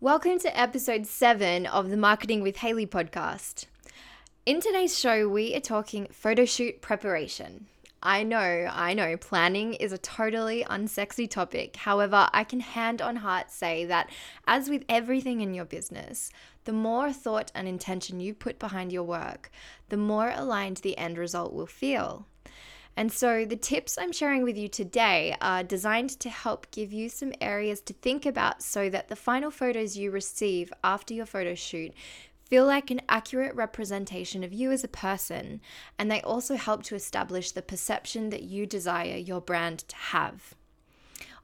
Welcome to episode seven of the Marketing with Hayley podcast. In today's show, we are talking photo shoot preparation. I know, I know, planning is a totally unsexy topic. However, I can hand on heart say that, as with everything in your business, the more thought and intention you put behind your work, the more aligned the end result will feel. And so, the tips I'm sharing with you today are designed to help give you some areas to think about so that the final photos you receive after your photo shoot feel like an accurate representation of you as a person, and they also help to establish the perception that you desire your brand to have.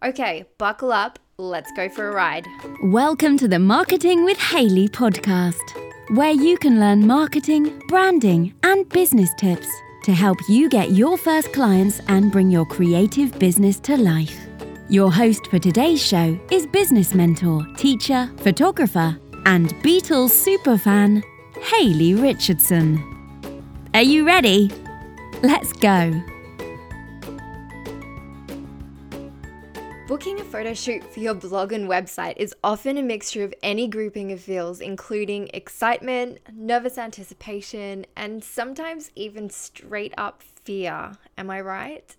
Okay, buckle up, let's go for a ride. Welcome to the Marketing with Hayley podcast, where you can learn marketing, branding, and business tips to help you get your first clients and bring your creative business to life. Your host for today's show is business mentor, teacher, photographer, and Beatles superfan, Hayley Richardson. Are you ready? Let's go. Booking a photo shoot for your blog and website is often a mixture of any grouping of feels, including excitement, nervous anticipation, and sometimes even straight up fear. Am I right?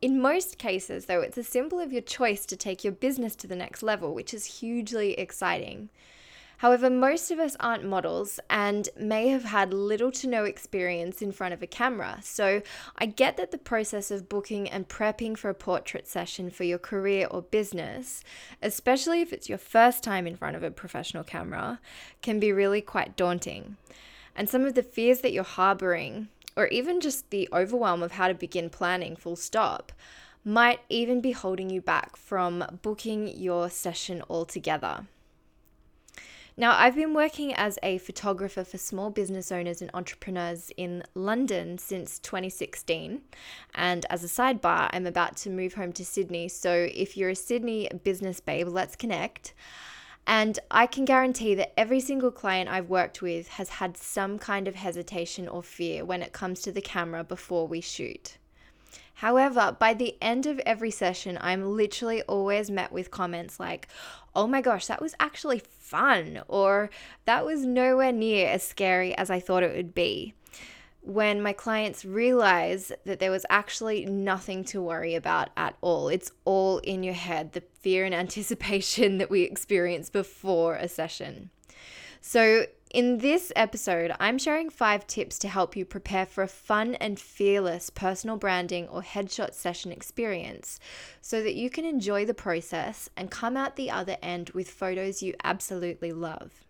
In most cases, though, it's a symbol of your choice to take your business to the next level, which is hugely exciting. However, most of us aren't models and may have had little to no experience in front of a camera. So I get that the process of booking and prepping for a portrait session for your career or business, especially if it's your first time in front of a professional camera, can be really quite daunting. And some of the fears that you're harboring, or even just the overwhelm of how to begin planning full stop, might even be holding you back from booking your session altogether. Now, I've been working as a photographer for small business owners and entrepreneurs in London since 2016. And as a sidebar, I'm about to move home to Sydney. So if you're a Sydney business babe, let's connect. And I can guarantee that every single client I've worked with has had some kind of hesitation or fear when it comes to the camera before we shoot. However, by the end of every session, I'm literally always met with comments like, oh my gosh, that was actually fun, or that was nowhere near as scary as I thought it would be. When my clients realize that there was actually nothing to worry about at all, it's all in your head, the fear and anticipation that we experience before a session. So, in this episode, I'm sharing five tips to help you prepare for a fun and fearless personal branding or headshot session experience so that you can enjoy the process and come out the other end with photos you absolutely love.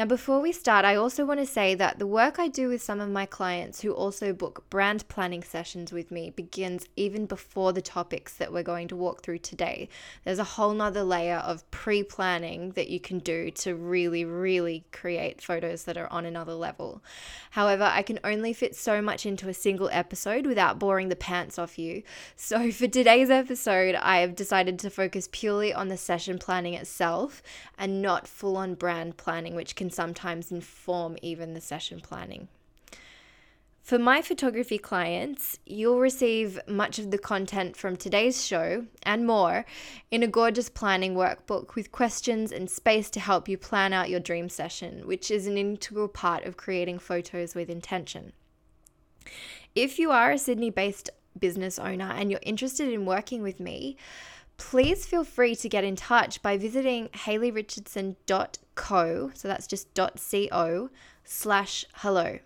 Now, before we start, I also want to say that the work I do with some of my clients who also book brand planning sessions with me begins even before the topics that we're going to walk through today. There's a whole nother layer of pre planning that you can do to really, really create photos that are on another level. However, I can only fit so much into a single episode without boring the pants off you. So, for today's episode, I have decided to focus purely on the session planning itself and not full on brand planning, which can sometimes inform even the session planning. For my photography clients, you'll receive much of the content from today's show and more in a gorgeous planning workbook with questions and space to help you plan out your dream session, which is an integral part of creating photos with intention. If you are a Sydney based business owner and you're interested in working with me, please feel free to get in touch by visiting hayleyrichardson.co, so that's just .co slash hello.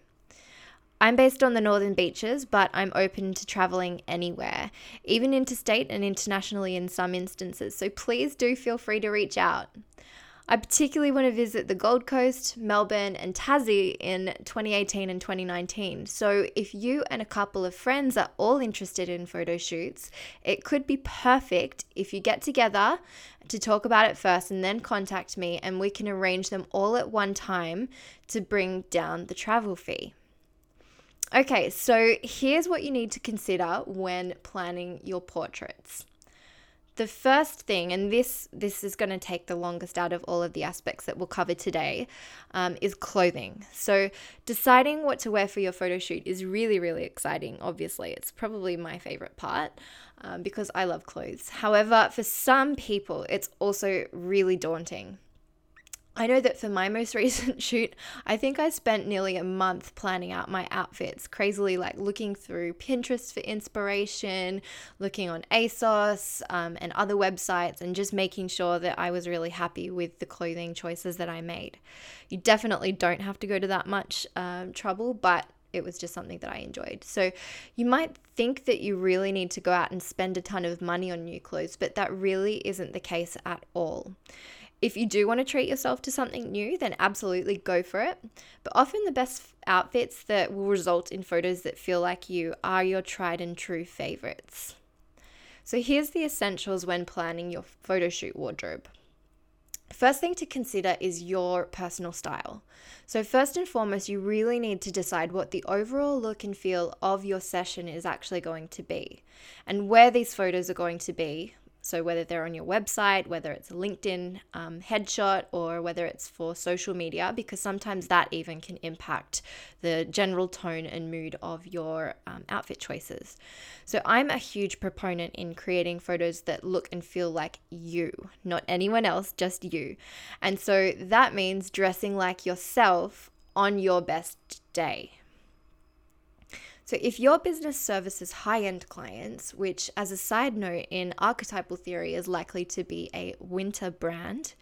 I'm based on the northern beaches, but I'm open to traveling anywhere, even interstate and internationally in some instances, so please do feel free to reach out. I particularly want to visit the Gold Coast, Melbourne, and Tassie in 2018 and 2019. So, if you and a couple of friends are all interested in photo shoots, it could be perfect if you get together to talk about it first and then contact me, and we can arrange them all at one time to bring down the travel fee. Okay, so here's what you need to consider when planning your portraits. The first thing, and this this is going to take the longest out of all of the aspects that we'll cover today, um, is clothing. So deciding what to wear for your photo shoot is really really exciting. Obviously, it's probably my favorite part um, because I love clothes. However, for some people, it's also really daunting. I know that for my most recent shoot, I think I spent nearly a month planning out my outfits, crazily like looking through Pinterest for inspiration, looking on ASOS um, and other websites, and just making sure that I was really happy with the clothing choices that I made. You definitely don't have to go to that much um, trouble, but it was just something that I enjoyed. So you might think that you really need to go out and spend a ton of money on new clothes, but that really isn't the case at all. If you do want to treat yourself to something new, then absolutely go for it. But often the best outfits that will result in photos that feel like you are your tried and true favorites. So here's the essentials when planning your photo shoot wardrobe. First thing to consider is your personal style. So, first and foremost, you really need to decide what the overall look and feel of your session is actually going to be and where these photos are going to be so, whether they're on your website, whether it's a LinkedIn um, headshot, or whether it's for social media, because sometimes that even can impact the general tone and mood of your um, outfit choices. So, I'm a huge proponent in creating photos that look and feel like you, not anyone else, just you. And so that means dressing like yourself on your best day. So, if your business services high end clients, which, as a side note, in archetypal theory is likely to be a winter brand,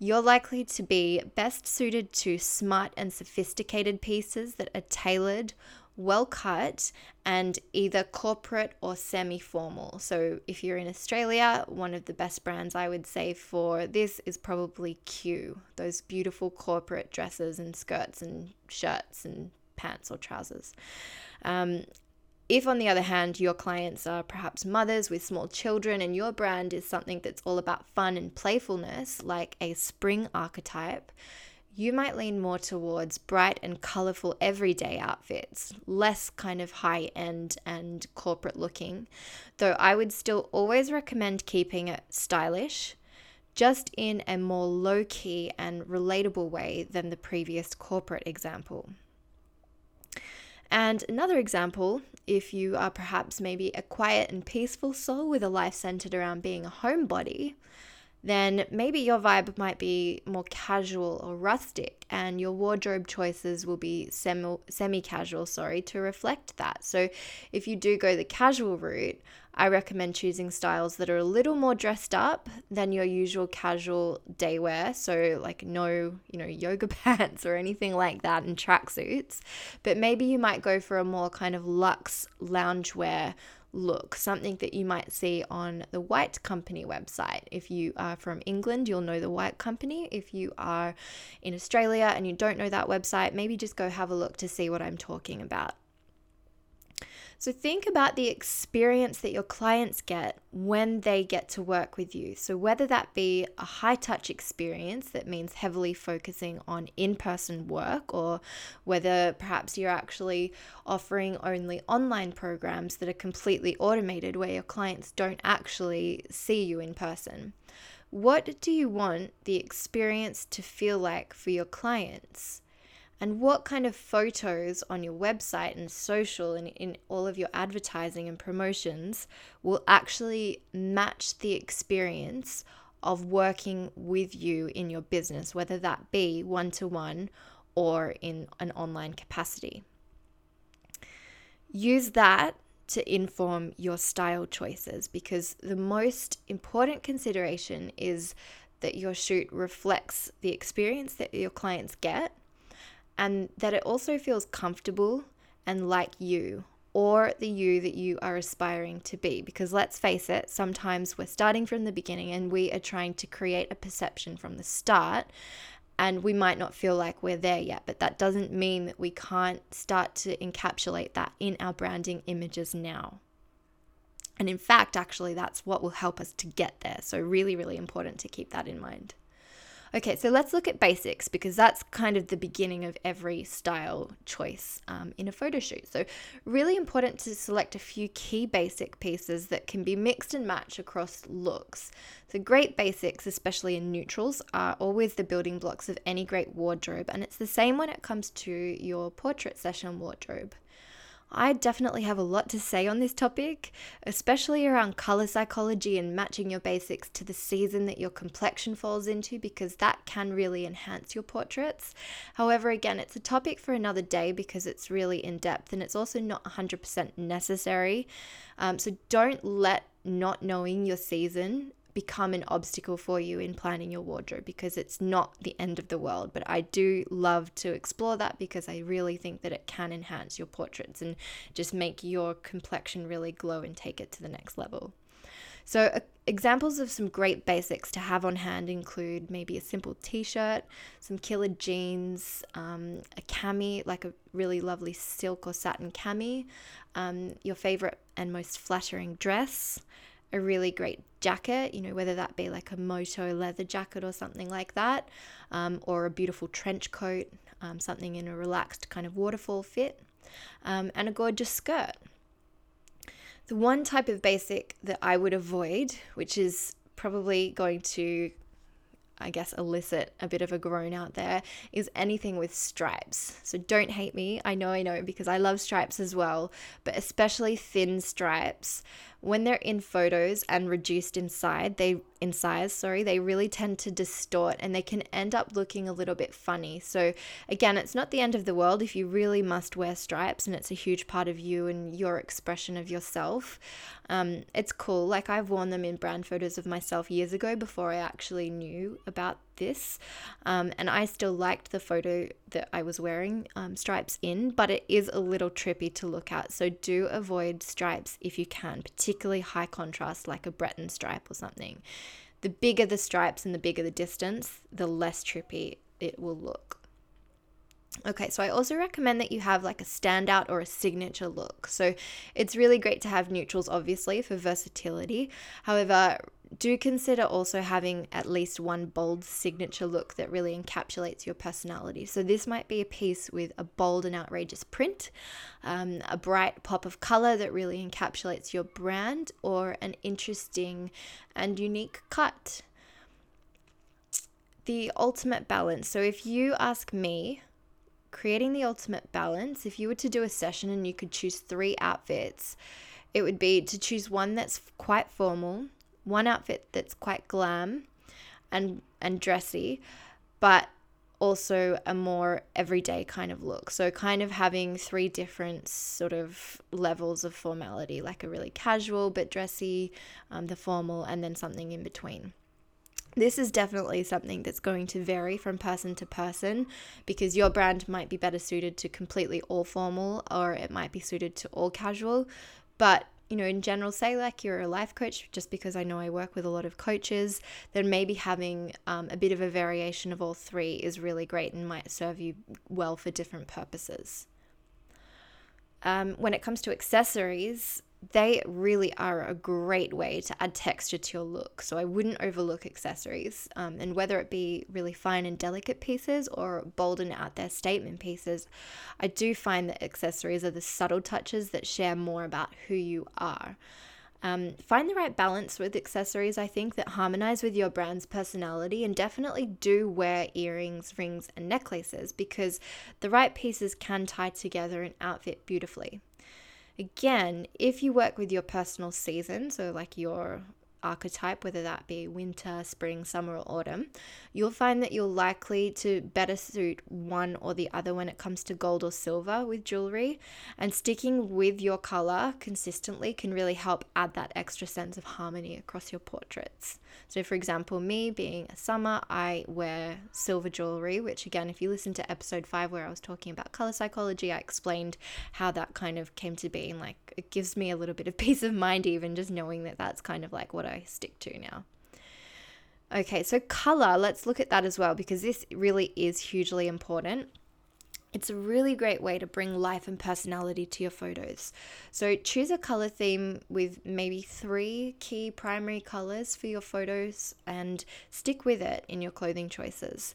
you're likely to be best suited to smart and sophisticated pieces that are tailored, well cut, and either corporate or semi formal. So, if you're in Australia, one of the best brands I would say for this is probably Cue, those beautiful corporate dresses and skirts and shirts and pants or trousers. Um, if, on the other hand, your clients are perhaps mothers with small children and your brand is something that's all about fun and playfulness, like a spring archetype, you might lean more towards bright and colorful everyday outfits, less kind of high end and corporate looking. Though I would still always recommend keeping it stylish, just in a more low key and relatable way than the previous corporate example. And another example, if you are perhaps maybe a quiet and peaceful soul with a life centered around being a homebody, then maybe your vibe might be more casual or rustic, and your wardrobe choices will be semi casual, sorry, to reflect that. So, if you do go the casual route, I recommend choosing styles that are a little more dressed up than your usual casual day wear. So, like no, you know, yoga pants or anything like that and tracksuits. But maybe you might go for a more kind of luxe loungewear look, something that you might see on the White Company website. If you are from England, you'll know the White Company. If you are in Australia and you don't know that website, maybe just go have a look to see what I'm talking about. So think about the experience that your clients get when they get to work with you. So whether that be a high touch experience that means heavily focusing on in person work, or whether perhaps you're actually offering only online programs that are completely automated where your clients don't actually see you in person. What do you want the experience to feel like for your clients? And what kind of photos on your website and social and in all of your advertising and promotions will actually match the experience of working with you in your business, whether that be one to one or in an online capacity. Use that to inform your style choices because the most important consideration is that your shoot reflects the experience that your clients get and that it also feels comfortable and like you or the you that you are aspiring to be. Because let's face it, sometimes we're starting from the beginning and we are trying to create a perception from the start. And we might not feel like we're there yet, but that doesn't mean that we can't start to encapsulate that in our branding images now. And in fact, actually, that's what will help us to get there. So, really, really important to keep that in mind. Okay, so let's look at basics because that's kind of the beginning of every style choice um, in a photo shoot. So, really important to select a few key basic pieces that can be mixed and matched across looks. So, great basics, especially in neutrals, are always the building blocks of any great wardrobe, and it's the same when it comes to your portrait session wardrobe. I definitely have a lot to say on this topic, especially around color psychology and matching your basics to the season that your complexion falls into, because that can really enhance your portraits. However, again, it's a topic for another day because it's really in depth and it's also not 100% necessary. Um, so don't let not knowing your season become an obstacle for you in planning your wardrobe because it's not the end of the world. But I do love to explore that because I really think that it can enhance your portraits and just make your complexion really glow and take it to the next level. So, uh, examples of some great basics to have on hand include maybe a simple t shirt, some killer jeans, um, a cami, like a really lovely silk or satin cami, um, your favorite and most flattering dress, a really great jacket, you know, whether that be like a moto leather jacket or something like that, um, or a beautiful trench coat, um, something in a relaxed kind of waterfall fit, um, and a gorgeous skirt. The one type of basic that I would avoid, which is probably going to I guess, elicit a bit of a groan out there is anything with stripes. So don't hate me. I know, I know, because I love stripes as well, but especially thin stripes when they're in photos and reduced inside, they in size, sorry, they really tend to distort and they can end up looking a little bit funny. So again, it's not the end of the world if you really must wear stripes and it's a huge part of you and your expression of yourself. Um, it's cool. Like I've worn them in brand photos of myself years ago before I actually knew about this. Um, and I still liked the photo that I was wearing um, stripes in, but it is a little trippy to look at. So do avoid stripes if you can, particularly high contrast like a Breton stripe or something. The bigger the stripes and the bigger the distance, the less trippy it will look. Okay, so I also recommend that you have like a standout or a signature look. So it's really great to have neutrals, obviously, for versatility. However, do consider also having at least one bold signature look that really encapsulates your personality. So, this might be a piece with a bold and outrageous print, um, a bright pop of color that really encapsulates your brand, or an interesting and unique cut. The ultimate balance. So, if you ask me, creating the ultimate balance, if you were to do a session and you could choose three outfits, it would be to choose one that's quite formal, one outfit that's quite glam and and dressy, but also a more everyday kind of look. So kind of having three different sort of levels of formality, like a really casual but dressy, um, the formal, and then something in between. This is definitely something that's going to vary from person to person because your brand might be better suited to completely all formal or it might be suited to all casual. But you know, in general, say like you're a life coach, just because I know I work with a lot of coaches, then maybe having um, a bit of a variation of all three is really great and might serve you well for different purposes. Um, when it comes to accessories, they really are a great way to add texture to your look. So I wouldn't overlook accessories. Um, and whether it be really fine and delicate pieces or bold and out there statement pieces, I do find that accessories are the subtle touches that share more about who you are. Um, find the right balance with accessories, I think, that harmonize with your brand's personality, and definitely do wear earrings, rings, and necklaces because the right pieces can tie together an outfit beautifully. Again, if you work with your personal season, so like your archetype, whether that be winter, spring, summer, or autumn, you'll find that you're likely to better suit one or the other when it comes to gold or silver with jewelry. And sticking with your color consistently can really help add that extra sense of harmony across your portraits. So, for example, me being a summer, I wear silver jewelry, which, again, if you listen to episode five where I was talking about color psychology, I explained how that kind of came to be. And like, it gives me a little bit of peace of mind, even just knowing that that's kind of like what I I stick to now. Okay, so color, let's look at that as well because this really is hugely important. It's a really great way to bring life and personality to your photos. So, choose a color theme with maybe three key primary colors for your photos and stick with it in your clothing choices.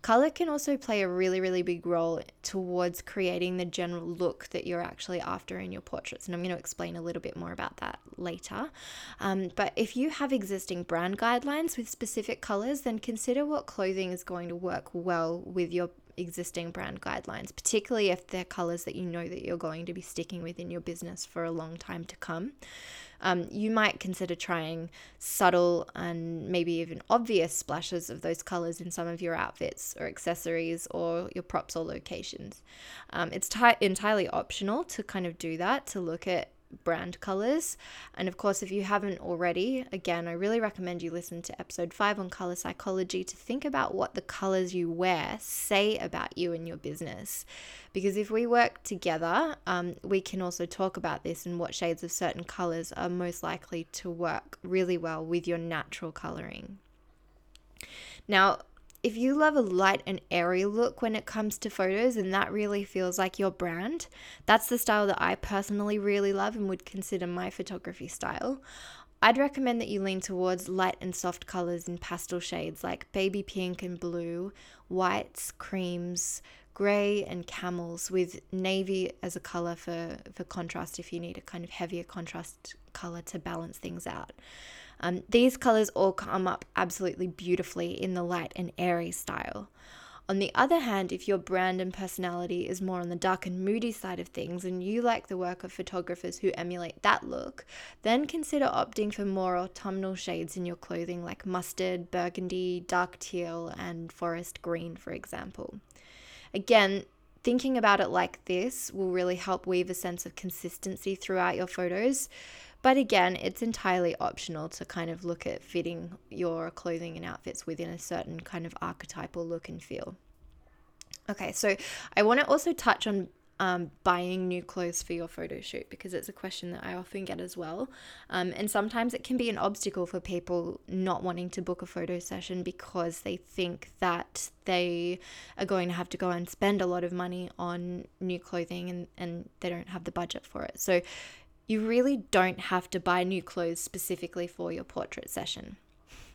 Color can also play a really, really big role towards creating the general look that you're actually after in your portraits. And I'm going to explain a little bit more about that later. Um, but if you have existing brand guidelines with specific colors, then consider what clothing is going to work well with your existing brand guidelines, particularly if they're colors that you know that you're going to be sticking with in your business for a long time to come. Um, you might consider trying subtle and maybe even obvious splashes of those colors in some of your outfits or accessories or your props or locations. Um, it's t- entirely optional to kind of do that, to look at brand colors. And of course, if you haven't already, again, I really recommend you listen to episode five on color psychology to think about what the colors you wear say about you and your business. Because if we work together, um, we can also talk about this and what shades of certain colors are most likely to work really well with your natural coloring. Now, if you love a light and airy look when it comes to photos and that really feels like your brand, that's the style that I personally really love and would consider my photography style. I'd recommend that you lean towards light and soft colors in pastel shades like baby pink and blue, whites, creams, grey and camels with navy as a color for, for contrast if you need a kind of heavier contrast color to balance things out. Um, these colors all come up absolutely beautifully in the light and airy style. On the other hand, if your brand and personality is more on the dark and moody side of things and you like the work of photographers who emulate that look, then consider opting for more autumnal shades in your clothing like mustard, burgundy, dark teal, and forest green, for example. Again, thinking about it like this will really help weave a sense of consistency throughout your photos. But again, it's entirely optional to kind of look at fitting your clothing and outfits within a certain kind of archetypal look and feel. Okay, so I want to also touch on um, buying new clothes for your photo shoot because it's a question that I often get as well. Um, and sometimes it can be an obstacle for people not wanting to book a photo session because they think that they are going to have to go and spend a lot of money on new clothing and, and they don't have the budget for it. So you really don't have to buy new clothes specifically for your portrait session.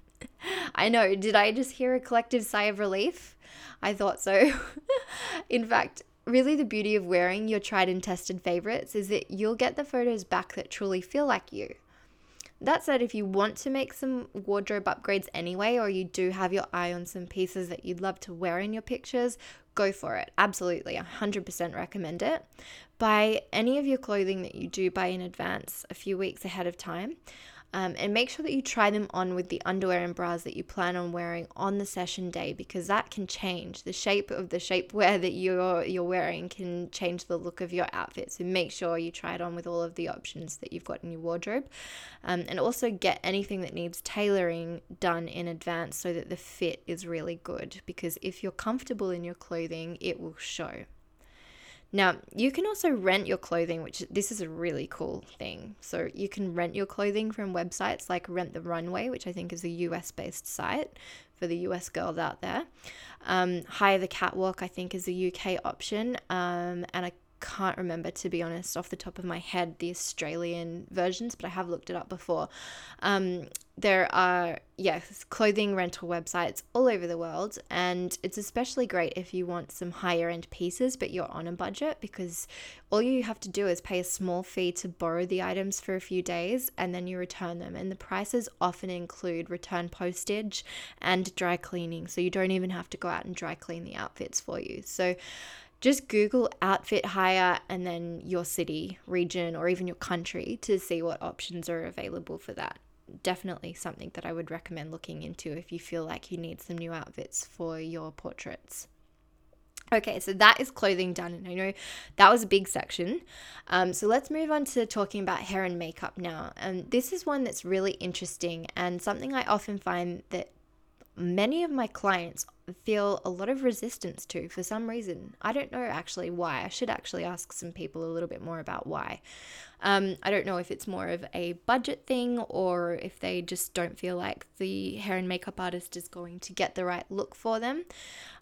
I know, did I just hear a collective sigh of relief? I thought so. In fact, really the beauty of wearing your tried and tested favorites is that you'll get the photos back that truly feel like you. That said, if you want to make some wardrobe upgrades anyway, or you do have your eye on some pieces that you'd love to wear in your pictures, go for it. Absolutely, 100% recommend it. Buy any of your clothing that you do buy in advance a few weeks ahead of time. Um, and make sure that you try them on with the underwear and bras that you plan on wearing on the session day because that can change. The shape of the shapewear that you're you're wearing can change the look of your outfit. So make sure you try it on with all of the options that you've got in your wardrobe. Um, and also get anything that needs tailoring done in advance so that the fit is really good because if you're comfortable in your clothing it will show now, you can also rent your clothing, which this is a really cool thing. So, you can rent your clothing from websites like Rent the Runway, which I think is a US based site for the US girls out there. Um, Hire the Catwalk, I think, is a UK option. Um, and I can't remember, to be honest, off the top of my head, the Australian versions, but I have looked it up before. Um, there are, yes, clothing rental websites all over the world, and it's especially great if you want some higher end pieces, but you're on a budget because all you have to do is pay a small fee to borrow the items for a few days and then you return them. And the prices often include return postage and dry cleaning, so you don't even have to go out and dry clean the outfits for you. So, just Google outfit hire and then your city, region, or even your country to see what options are available for that. Definitely something that I would recommend looking into if you feel like you need some new outfits for your portraits. Okay, so that is clothing done, and I know that was a big section. Um, so let's move on to talking about hair and makeup now. And this is one that's really interesting and something I often find that many of my clients feel a lot of resistance to for some reason. I don't know actually why. I should actually ask some people a little bit more about why. Um, I don't know if it's more of a budget thing or if they just don't feel like the hair and makeup artist is going to get the right look for them.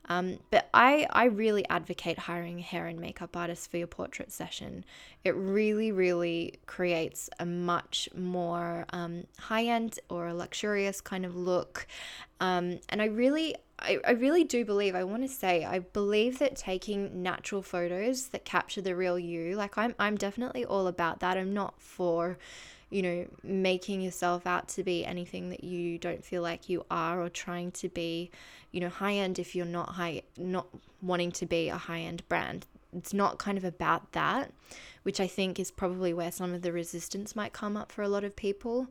Um, but I, I really advocate hiring a hair and makeup artist for your portrait session. It really, really creates a much more um, high end or luxurious kind of look. Um, and I really, I, I really do believe, I want to say, I believe that taking natural photos that capture the real you, like I'm, I'm definitely all about that. I'm not for, you know, making yourself out to be anything that you don't feel like you are or trying to be, you know, high end if you're not high, not wanting to be a high end brand. It's not kind of about that, which I think is probably where some of the resistance might come up for a lot of people.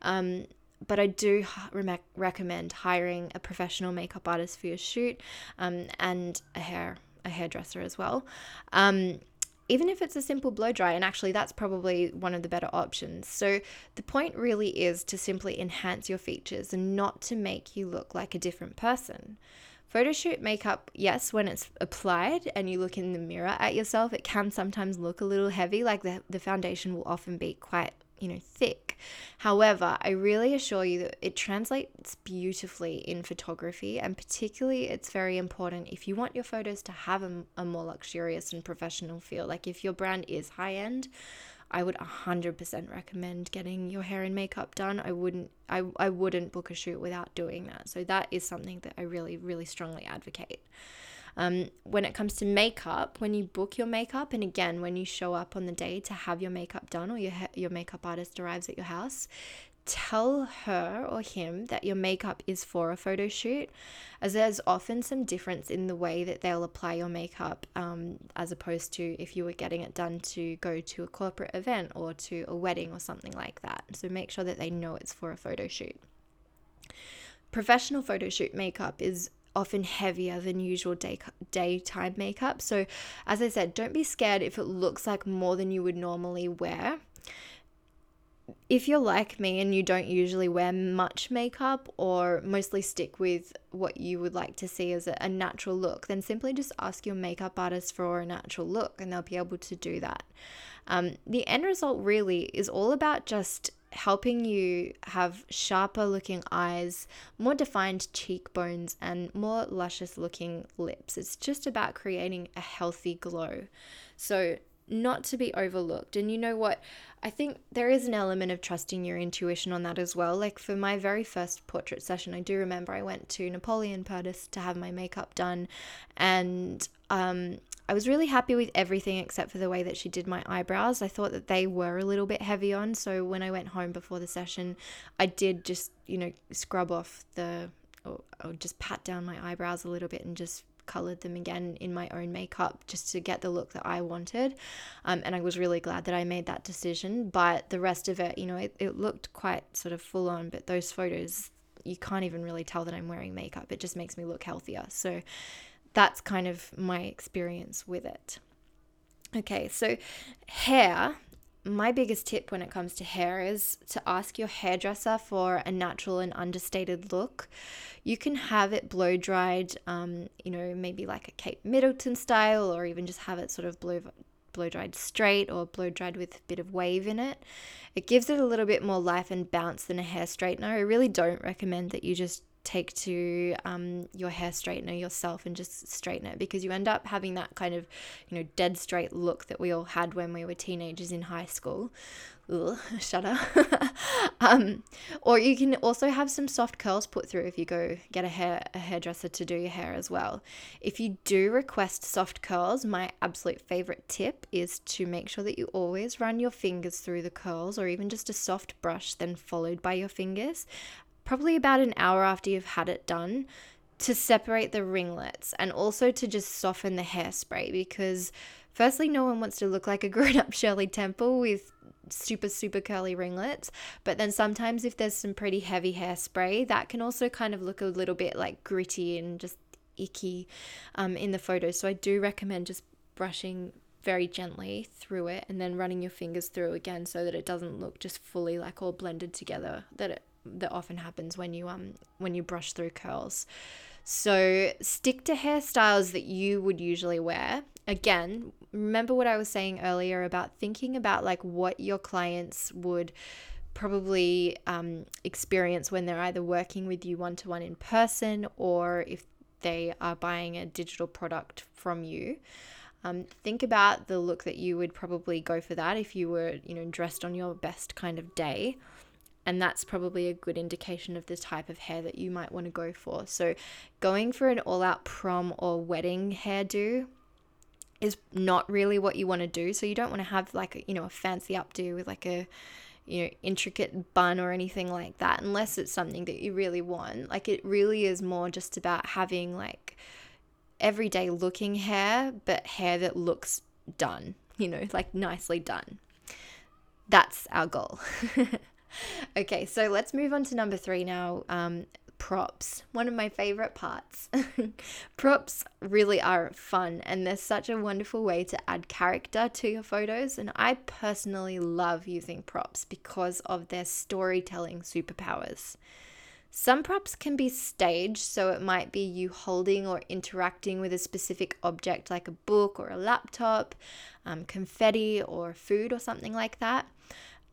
Um, but I do re- recommend hiring a professional makeup artist for your shoot um, and a hair a hairdresser as well. Um, even if it's a simple blow dry, and actually that's probably one of the better options. So the point really is to simply enhance your features and not to make you look like a different person. Photoshoot makeup, yes, when it's applied and you look in the mirror at yourself, it can sometimes look a little heavy, like the, the foundation will often be quite you know, thick. However, I really assure you that it translates beautifully in photography, and particularly it's very important if you want your photos to have a, a more luxurious and professional feel. Like if your brand is high end, I would 100% recommend getting your hair and makeup done. I wouldn't I, I wouldn't book a shoot without doing that. So that is something that I really really strongly advocate. Um, when it comes to makeup, when you book your makeup, and again, when you show up on the day to have your makeup done or your, your makeup artist arrives at your house, tell her or him that your makeup is for a photo shoot, as there's often some difference in the way that they'll apply your makeup um, as opposed to if you were getting it done to go to a corporate event or to a wedding or something like that. So make sure that they know it's for a photo shoot. Professional photo shoot makeup is often heavier than usual day daytime makeup. So, as I said, don't be scared if it looks like more than you would normally wear. If you're like me and you don't usually wear much makeup or mostly stick with what you would like to see as a, natural look, then simply just ask your makeup artist for a natural look and they'll be able to do that. Um, the end result really is all about just helping you have sharper looking eyes, more defined cheekbones, and more luscious looking lips. It's just about creating a healthy glow. So, not to be overlooked. And you know what? I think there is an element of trusting your intuition on that as well. Like for my very first portrait session, I do remember I went to Napoleon Perdis to have my makeup done, and um, I was really happy with everything except for the way that she did my eyebrows. I thought that they were a little bit heavy on. So when I went home before the session, I did just, you know, scrub off the, or, or just pat down my eyebrows a little bit and just colored them again in my own makeup just to get the look that I wanted. Um, and I was really glad that I made that decision. But the rest of it, you know, it, it looked quite sort of full on. But those photos, you can't even really tell that I'm wearing makeup. It just makes me look healthier. So that's kind of my experience with it. Okay, so hair. My biggest tip when it comes to hair is to ask your hairdresser for a natural and understated look. You can have it blow dried, um, you know, maybe like a Kate Middleton style, or even just have it sort of blow blow dried straight or blow dried with a bit of wave in it. It gives it a little bit more life and bounce than a hair straightener. I really don't recommend that you just take to um, your hair straightener yourself and just straighten it because you end up having that kind of you know dead straight look that we all had when we were teenagers in high school. Ugh, shudder um, or you can also have some soft curls put through if you go get a hair a hairdresser to do your hair as well. If you do request soft curls my absolute favorite tip is to make sure that you always run your fingers through the curls or even just a soft brush then followed by your fingers probably about an hour after you've had it done to separate the ringlets and also to just soften the hairspray because firstly no one wants to look like a grown-up Shirley Temple with super super curly ringlets but then sometimes if there's some pretty heavy hairspray that can also kind of look a little bit like gritty and just icky um, in the photos. So I do recommend just brushing very gently through it and then running your fingers through again so that it doesn't look just fully like all blended together that it that often happens when you um when you brush through curls. So stick to hairstyles that you would usually wear. Again, remember what I was saying earlier about thinking about like what your clients would probably um, experience when they're either working with you one to one in person or if they are buying a digital product from you. Um, think about the look that you would probably go for that if you were, you know, dressed on your best kind of day. And that's probably a good indication of the type of hair that you might want to go for. So, going for an all out prom or wedding hairdo is not really what you want to do. So, you don't want to have like, a, you know, a fancy updo with like a, you know, intricate bun or anything like that, unless it's something that you really want. Like, it really is more just about having like everyday looking hair, but hair that looks done, you know, like nicely done. That's our goal. okay, so let's move on to number three now. Um, props, one of my favorite parts. props really are fun and they're such a wonderful way to add character to your photos. And I personally love using props because of their storytelling superpowers. Some props can be staged, so it might be you holding or interacting with a specific object like a book or a laptop, um, confetti or food or something like that.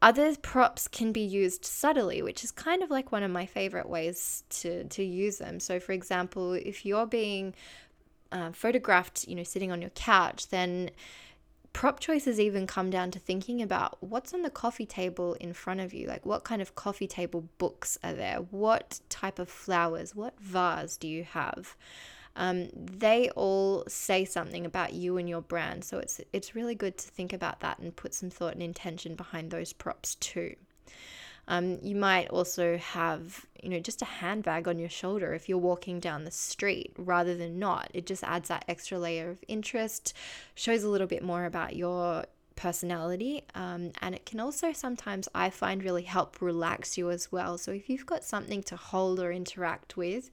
Other props can be used subtly, which is kind of like one of my favorite ways to, to use them. So, for example, if you're being uh, photographed, you know, sitting on your couch, then prop choices even come down to thinking about what's on the coffee table in front of you. Like, what kind of coffee table books are there? What type of flowers? What vase do you have? Um, they all say something about you and your brand. So it's it's really good to think about that and put some thought and intention behind those props too. Um, you might also have, you know, just a handbag on your shoulder if you're walking down the street rather than not. It just adds that extra layer of interest, shows a little bit more about your personality. Um, and it can also sometimes, I find, really help relax you as well. So if you've got something to hold or interact with,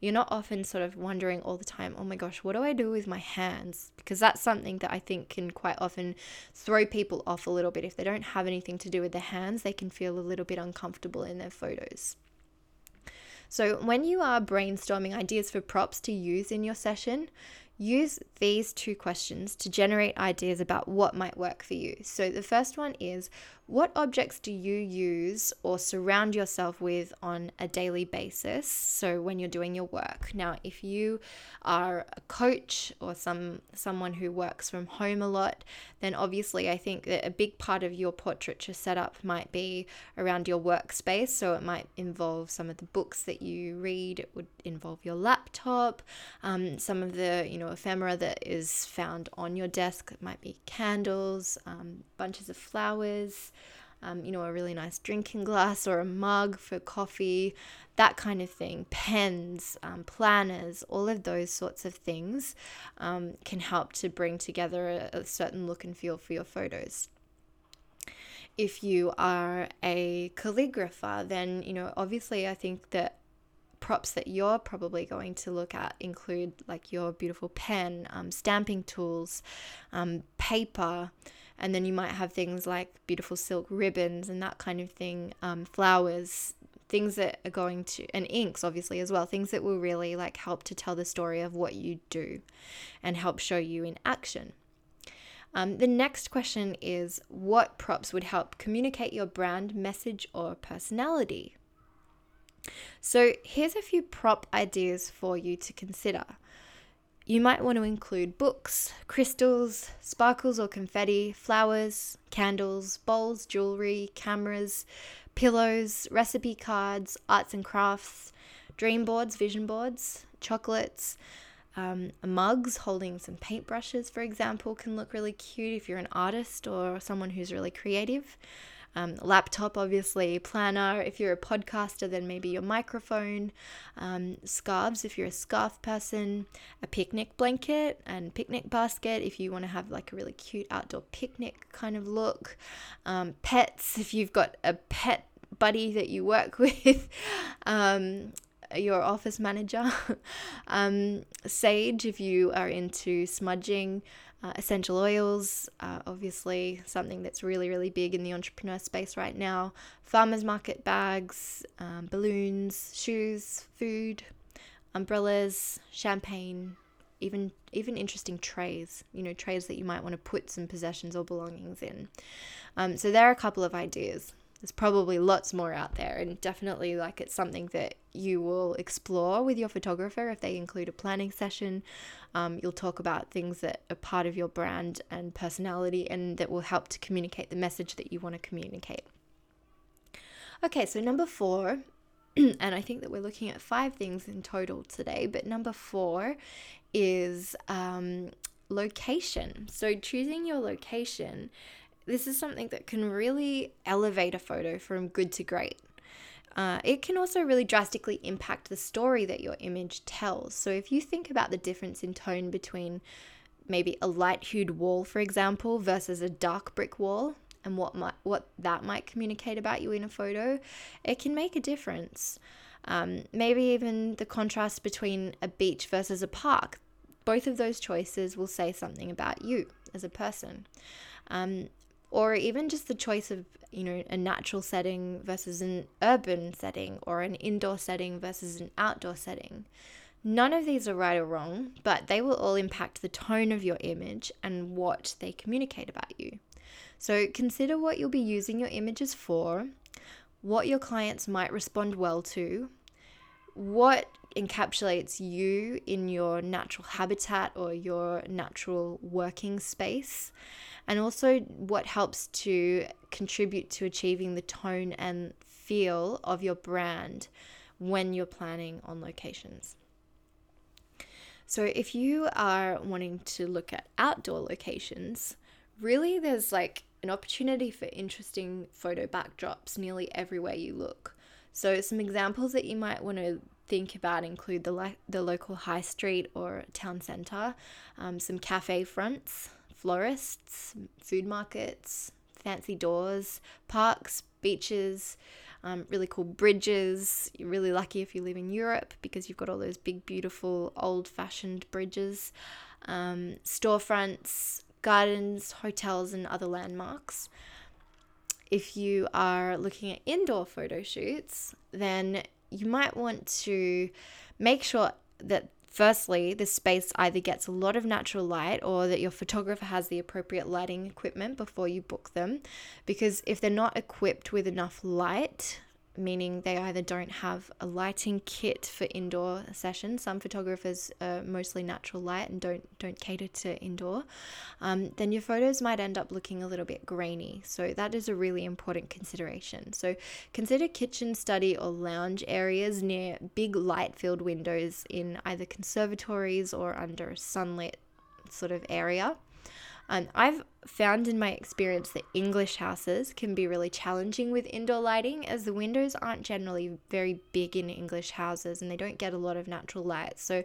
you're not often sort of wondering all the time, oh my gosh, what do I do with my hands? Because that's something that I think can quite often throw people off a little bit. If they don't have anything to do with their hands, they can feel a little bit uncomfortable in their photos. So, when you are brainstorming ideas for props to use in your session, Use these two questions to generate ideas about what might work for you. So, the first one is what objects do you use or surround yourself with on a daily basis? So when you're doing your work. Now, if you are a coach or some someone who works from home a lot, then obviously I think that a big part of your portraiture setup might be around your workspace. So it might involve some of the books that you read. It would involve your laptop, um, some of the you know ephemera that is found on your desk. It might be candles, um, bunches of flowers um, you know, a really nice drinking glass or a mug for coffee, that kind of thing, pens, um, planners, all of those sorts of things um, can help to bring together a, a certain look and feel for your photos if you are a calligrapher, then, you know, obviously I think that props that you're probably going to look at include like your beautiful pen, um, stamping tools, um, paper, and then you might have things like beautiful silk ribbons and that kind of thing, um, flowers, things that are going to, and inks obviously as well, things that will really like help to tell the story of what you do and help show you in action. Um, the next question is what props would help communicate your brand message or personality? So, here's a few prop ideas for you to consider. You might want to include books, crystals, sparkles or confetti, flowers, candles, bowls, jewelry, cameras, pillows, recipe cards, arts and crafts, dream boards, vision boards, chocolates, um, mugs holding some paintbrushes, for example, can look really cute if you're an artist or someone who's really creative um, laptop, obviously, planner. If you're a podcaster, then maybe your microphone, um, scarves if you're a scarf person, a picnic blanket and picnic basket if you want to have like a really cute outdoor picnic kind of look, um, pets if you've got a pet buddy that you work with. Um, your office manager, um, sage if you are into smudging, uh, essential oils, uh, obviously something that's really, really big in the entrepreneur space right now. Farmers market bags, um, balloons, shoes, food, umbrellas, champagne, even even interesting trays, you know, trays that you might want to put some possessions or belongings in. Um, so there are a couple of ideas. There's probably lots more out there, and definitely like it's something that you will explore with your photographer if they include a planning session. Um, you'll talk about things that are part of your brand and personality, and that will help to communicate the message that you want to communicate. Okay, so number four and I think that we're looking at five things in total today. But number four is um, location. So, choosing your location, this is something that can really elevate a photo from good to great. Uh, it can also really drastically impact the story that your image tells. So, if you think about the difference in tone between maybe a light hued wall, for example, versus a dark brick wall, and what might what that might communicate about you in a photo, it can make a difference. Um, maybe even the contrast between a beach versus a park. Both of those choices will say something about you as a person. Um, or even just the choice of you know a natural setting versus an urban setting or an indoor setting versus an outdoor setting. None of these are right or wrong but they will all impact the tone of your image and what they communicate about you. So consider what you'll be using your images for, what your clients might respond well to, what encapsulates you in your natural habitat or your natural working space, and also what helps to contribute to achieving the tone and feel of your brand when you're planning on locations. So, if you are wanting to look at outdoor locations, really there's like an opportunity for interesting photo backdrops nearly everywhere you look. So, some examples that you might want to think about include the, the local high street or town centre, um, some cafe fronts, florists, food markets, fancy doors, parks, beaches, um, really cool bridges. You're really lucky if you live in Europe because you've got all those big, beautiful, old fashioned bridges, um, storefronts, gardens, hotels, and other landmarks. If you are looking at indoor photo shoots, then you might want to make sure that firstly, the space either gets a lot of natural light or that your photographer has the appropriate lighting equipment before you book them. Because if they're not equipped with enough light, meaning they either don't have a lighting kit for indoor sessions. Some photographers are mostly natural light and don't don't cater to indoor. Um, then your photos might end up looking a little bit grainy. So that is a really important consideration. So consider kitchen, study, or lounge areas near big light-filled windows in either conservatories or under a sunlit sort of area. Um, I've found in my experience that English houses can be really challenging with indoor lighting as the windows aren't generally very big in English houses and they don't get a lot of natural light. So,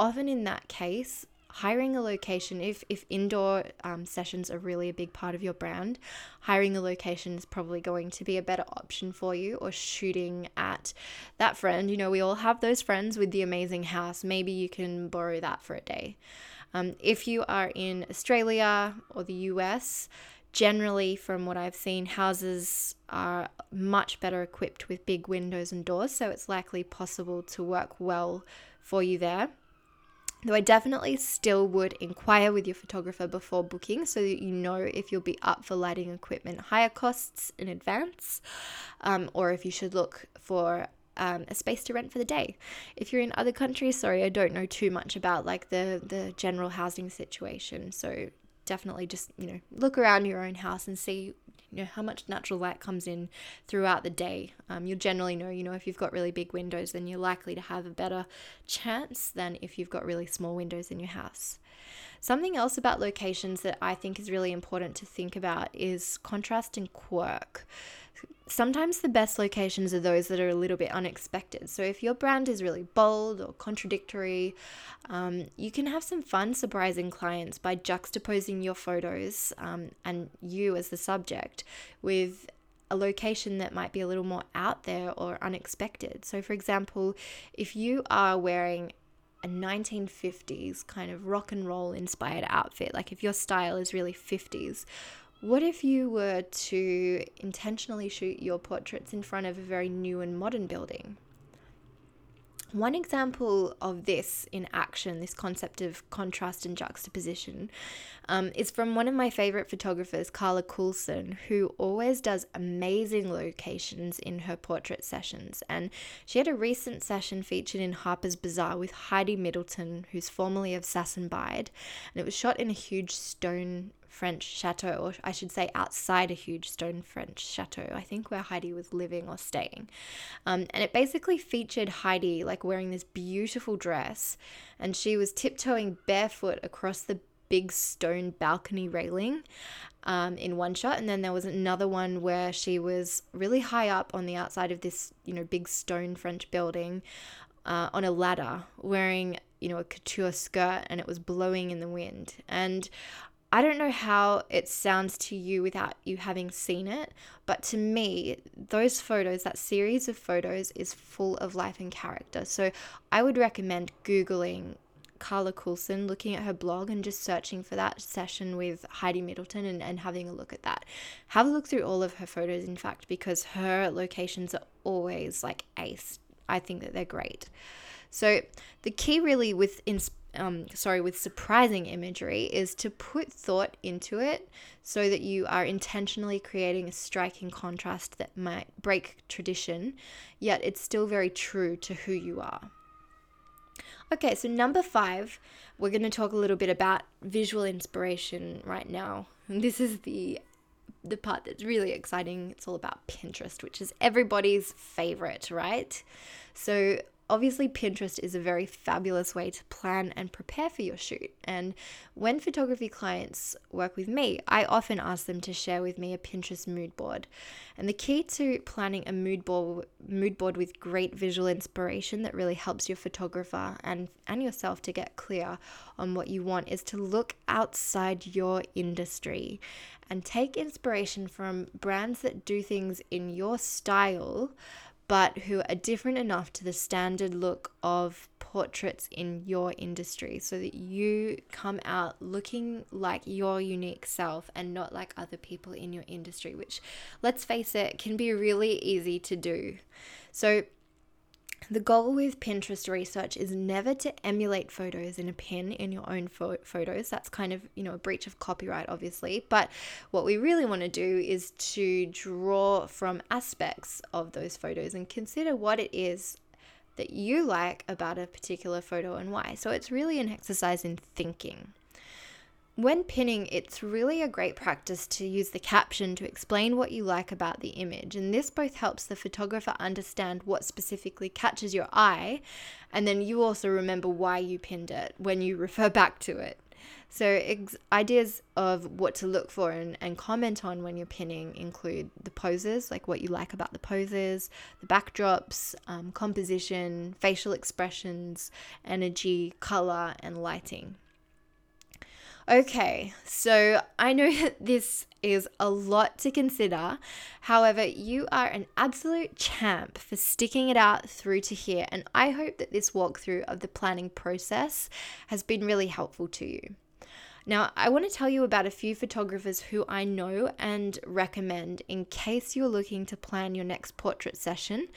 often in that case, hiring a location if if indoor um, sessions are really a big part of your brand hiring a location is probably going to be a better option for you or shooting at that friend. You know we all have those friends with the amazing house. Maybe you can borrow that for a day um, if you are in Australia or the US, generally, from what I've seen, houses are much better equipped with big windows and doors, so it's likely possible to work well for you there. Though I definitely still would inquire with your photographer before booking so that you know if you'll be up for lighting equipment higher costs in advance um, or if you should look for um, a space to rent for the day. If you're in other countries, sorry, I don't know too much about like the the general housing situation. So definitely just you know look around your own house and see you know how much natural light comes in throughout the day. Um, you'll generally know you know if you've got really big windows, then you're likely to have a better chance than if you've got really small windows in your house. Something else about locations that I think is really important to think about is contrast and quirk sometimes the best locations are those that are a little bit unexpected. So, if your brand is really bold or contradictory, um, you can have some fun surprising clients by juxtaposing your photos um, and you as the subject with a location that might be a little more out there or unexpected. So, for example, if you are wearing a 1950s kind of rock and roll inspired outfit, like if your style is really 50s, what if you were to intentionally shoot your portraits in front of a very new and modern building? One example of this in action, this concept of contrast and juxtaposition, um, is from one of my favorite photographers, Carla Coulson, who always does amazing locations in her portrait sessions. And she had a recent session featured in Harper's Bazaar with Heidi Middleton, who's formerly of Sass and Bide, and it was shot in a huge stone French chateau, or I should say outside a huge stone French chateau, I think where Heidi was living or staying. Um, and it basically featured Heidi like wearing this beautiful dress, and she was tiptoeing barefoot across the big stone balcony railing um, in one shot. And then there was another one where she was really high up on the outside of this, you know, big stone French building uh, on a ladder wearing you know, a couture skirt and it was blowing in the wind. And I don't know how it sounds to you without you having seen it, but to me, those photos, that series of photos, is full of life and character. So I would recommend Googling Carla Coulson, looking at her blog and just searching for that session with Heidi Middleton and, and having a look at that. Have a look through all of her photos, in fact, because her locations are always like ace. I think that they're great. So the key really with ins- um, sorry, with surprising imagery is to put thought into it so that you are intentionally creating a striking contrast that might break tradition, yet it's still very true to who you are. Okay, so number five, we're going to talk a little bit about visual inspiration right now. And this is the the part that's really exciting. It's all about Pinterest, which is everybody's favorite, right? So Obviously, Pinterest is a very fabulous way to plan and prepare for your shoot. And when photography clients work with me, I often ask them to share with me a Pinterest mood board. And the key to planning a mood board, mood board with great visual inspiration that really helps your photographer and, and yourself to get clear on what you want is to look outside your industry and take inspiration from brands that do things in your style but who are different enough to the standard look of portraits in your industry so that you come out looking like your unique self and not like other people in your industry, which, let's face it, can be really easy to do. So, the goal with Pinterest research is never to emulate photos in a pin in your own fo- photos. That's kind of, you know, a breach of copyright, obviously. But what we really want to do is to draw from aspects of those photos and consider what it is that you like about a particular photo and why. So it's really an exercise in thinking. When pinning, it's really a great practice to use the caption to explain what you like about the image, and this both helps the photographer understand what specifically catches your eye, and then you also remember why you pinned it when you refer back to it. So, ex- ideas of what to look for and, and comment on when you're pinning include the poses, like what you like about the poses, the backdrops, um, composition, facial expressions, energy, color, and lighting. Okay, so I know that this is a lot to consider. However, you are an absolute champ for sticking it out through to here, and I hope that this walkthrough of the planning process has been really helpful to you. Now, I want to tell you about a few photographers who I know and recommend in case you're looking to plan your next portrait session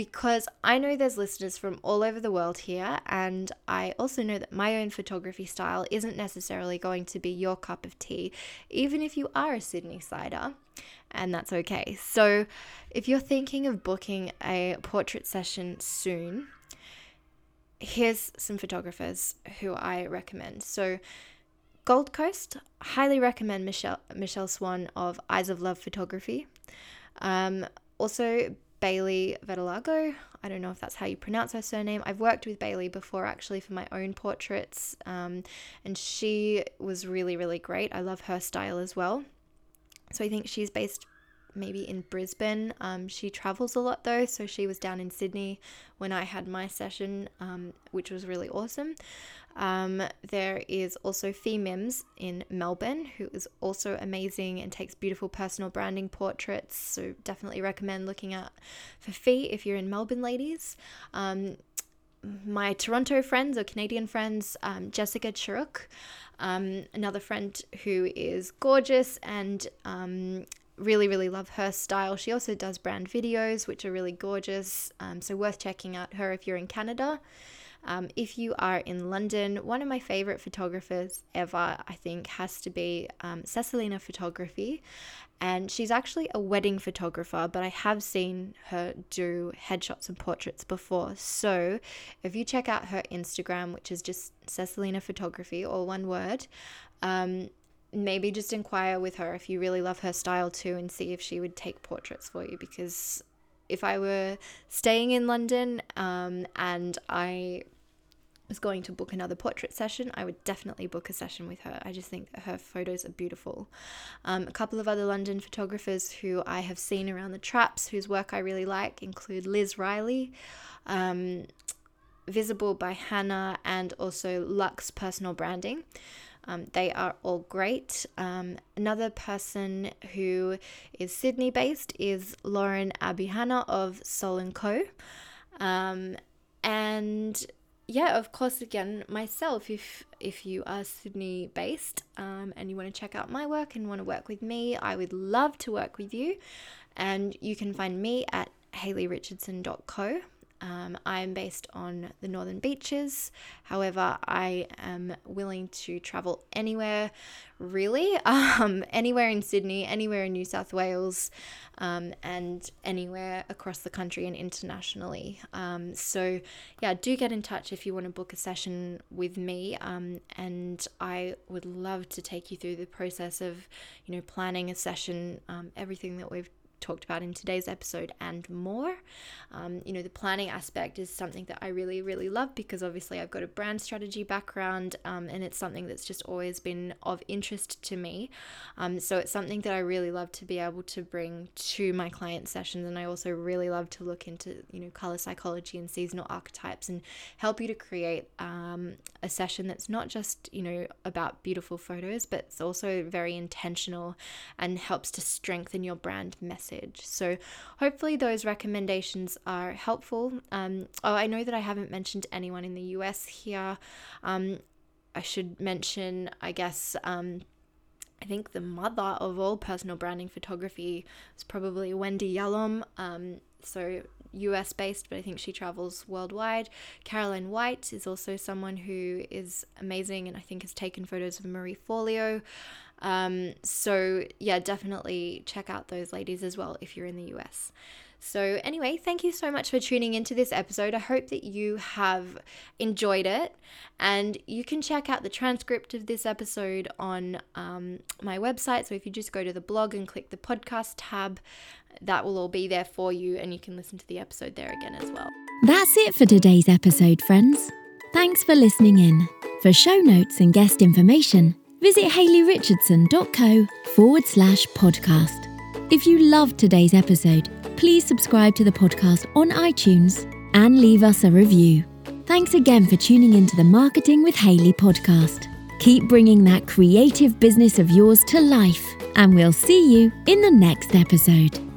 because I know there's listeners from all over the world here, and I also know that my own photography style isn't necessarily going to be your cup of tea, even if you are a Sydney sider, and that's okay. So, if you're thinking of booking a portrait session soon, here's some photographers who I recommend. So, Gold Coast, highly recommend Michelle Michelle Swan of Eyes of Love Photography. Um, also, Bailey Vetalago. I don't know if that's how you pronounce her surname. I've worked with Bailey before actually for my own portraits, um, and she was really, really great. I love her style as well. So I think she's based maybe in Brisbane. Um, she travels a lot though, so she was down in Sydney when I had my session, um, which was really awesome. Um, there is also Fee Mims in Melbourne, who is also amazing and takes beautiful personal branding portraits. So definitely recommend looking out for Fee if you're in Melbourne, ladies. Um, my Toronto friends or Canadian friends, um, Jessica Chiruk, um, another friend who is gorgeous and really, really love her style. She also does brand videos, which are really gorgeous. Um, so, worth checking out her if you're in Canada. Um, if you are in London, one of my favorite photographers ever, I think, has to be um, Cecelina Photography. And she's actually a wedding photographer, but I have seen her do headshots and portraits before. So if you check out her Instagram, which is just Cecelina Photography, or one word, um, maybe just inquire with her if you really love her style too and see if she would take portraits for you because if I were staying in London um, and I was going to book another portrait session, I would definitely book a session with her. I just think her photos are beautiful. Um, a couple of other London photographers who I have seen around the traps, whose work I really like, include Liz Riley, um, Visible by Hannah, and also Lux Personal Branding. Um, they are all great. Um, another person who is Sydney based is Lauren Abihana of Soul & Co. Um, and yeah, of course, again, myself, if if you are Sydney based um, and you want to check out my work and want to work with me, I would love to work with you. And you can find me at hayleyrichardson.co. Um, I'm based on the Northern Beaches. However, I am willing to travel anywhere, really, um, anywhere in Sydney, anywhere in New South Wales, um, and anywhere across the country and internationally. Um, so, yeah, do get in touch if you want to book a session with me. Um, and I would love to take you through the process of, you know, planning a session, um, everything that we've talked about in today's episode and more. Um, you know, the planning aspect is something that I really, really love because obviously I've got a brand strategy background um, and it's something that's just always been of interest to me. Um, so it's something that I really love to be able to bring to my client sessions. And I also really love to look into, you know, color psychology and seasonal archetypes and help you to create um, a session that's not just, you know, about beautiful photos, but it's also very intentional and helps to strengthen your brand message message. So, hopefully, those recommendations are helpful. Um, oh, I know that I haven't mentioned anyone in the US here. Um, I should mention, I guess, um, I think the mother of all personal branding photography is probably Wendy Yalom. Um, so US based, but I think she travels worldwide. Caroline White is also someone who is amazing and I think has taken photos of Marie Forleo. Um, so, yeah, definitely check out those ladies as well if you're in the US. So, anyway, thank you so much for tuning into this episode. I hope that you have enjoyed it. And you can check out the transcript of this episode on um, my website. So, if you just go to the blog and click the podcast tab, that will all be there for you. And you can listen to the episode there again as well. That's it for today's episode, friends. Thanks for listening in. For show notes and guest information, visit hayleyrichardson.co forward slash podcast. If you loved today's episode, please subscribe to the podcast on iTunes and leave us a review. Thanks again for tuning into the Marketing with Hayley podcast. Keep bringing that creative business of yours to life, and we'll see you in the next episode.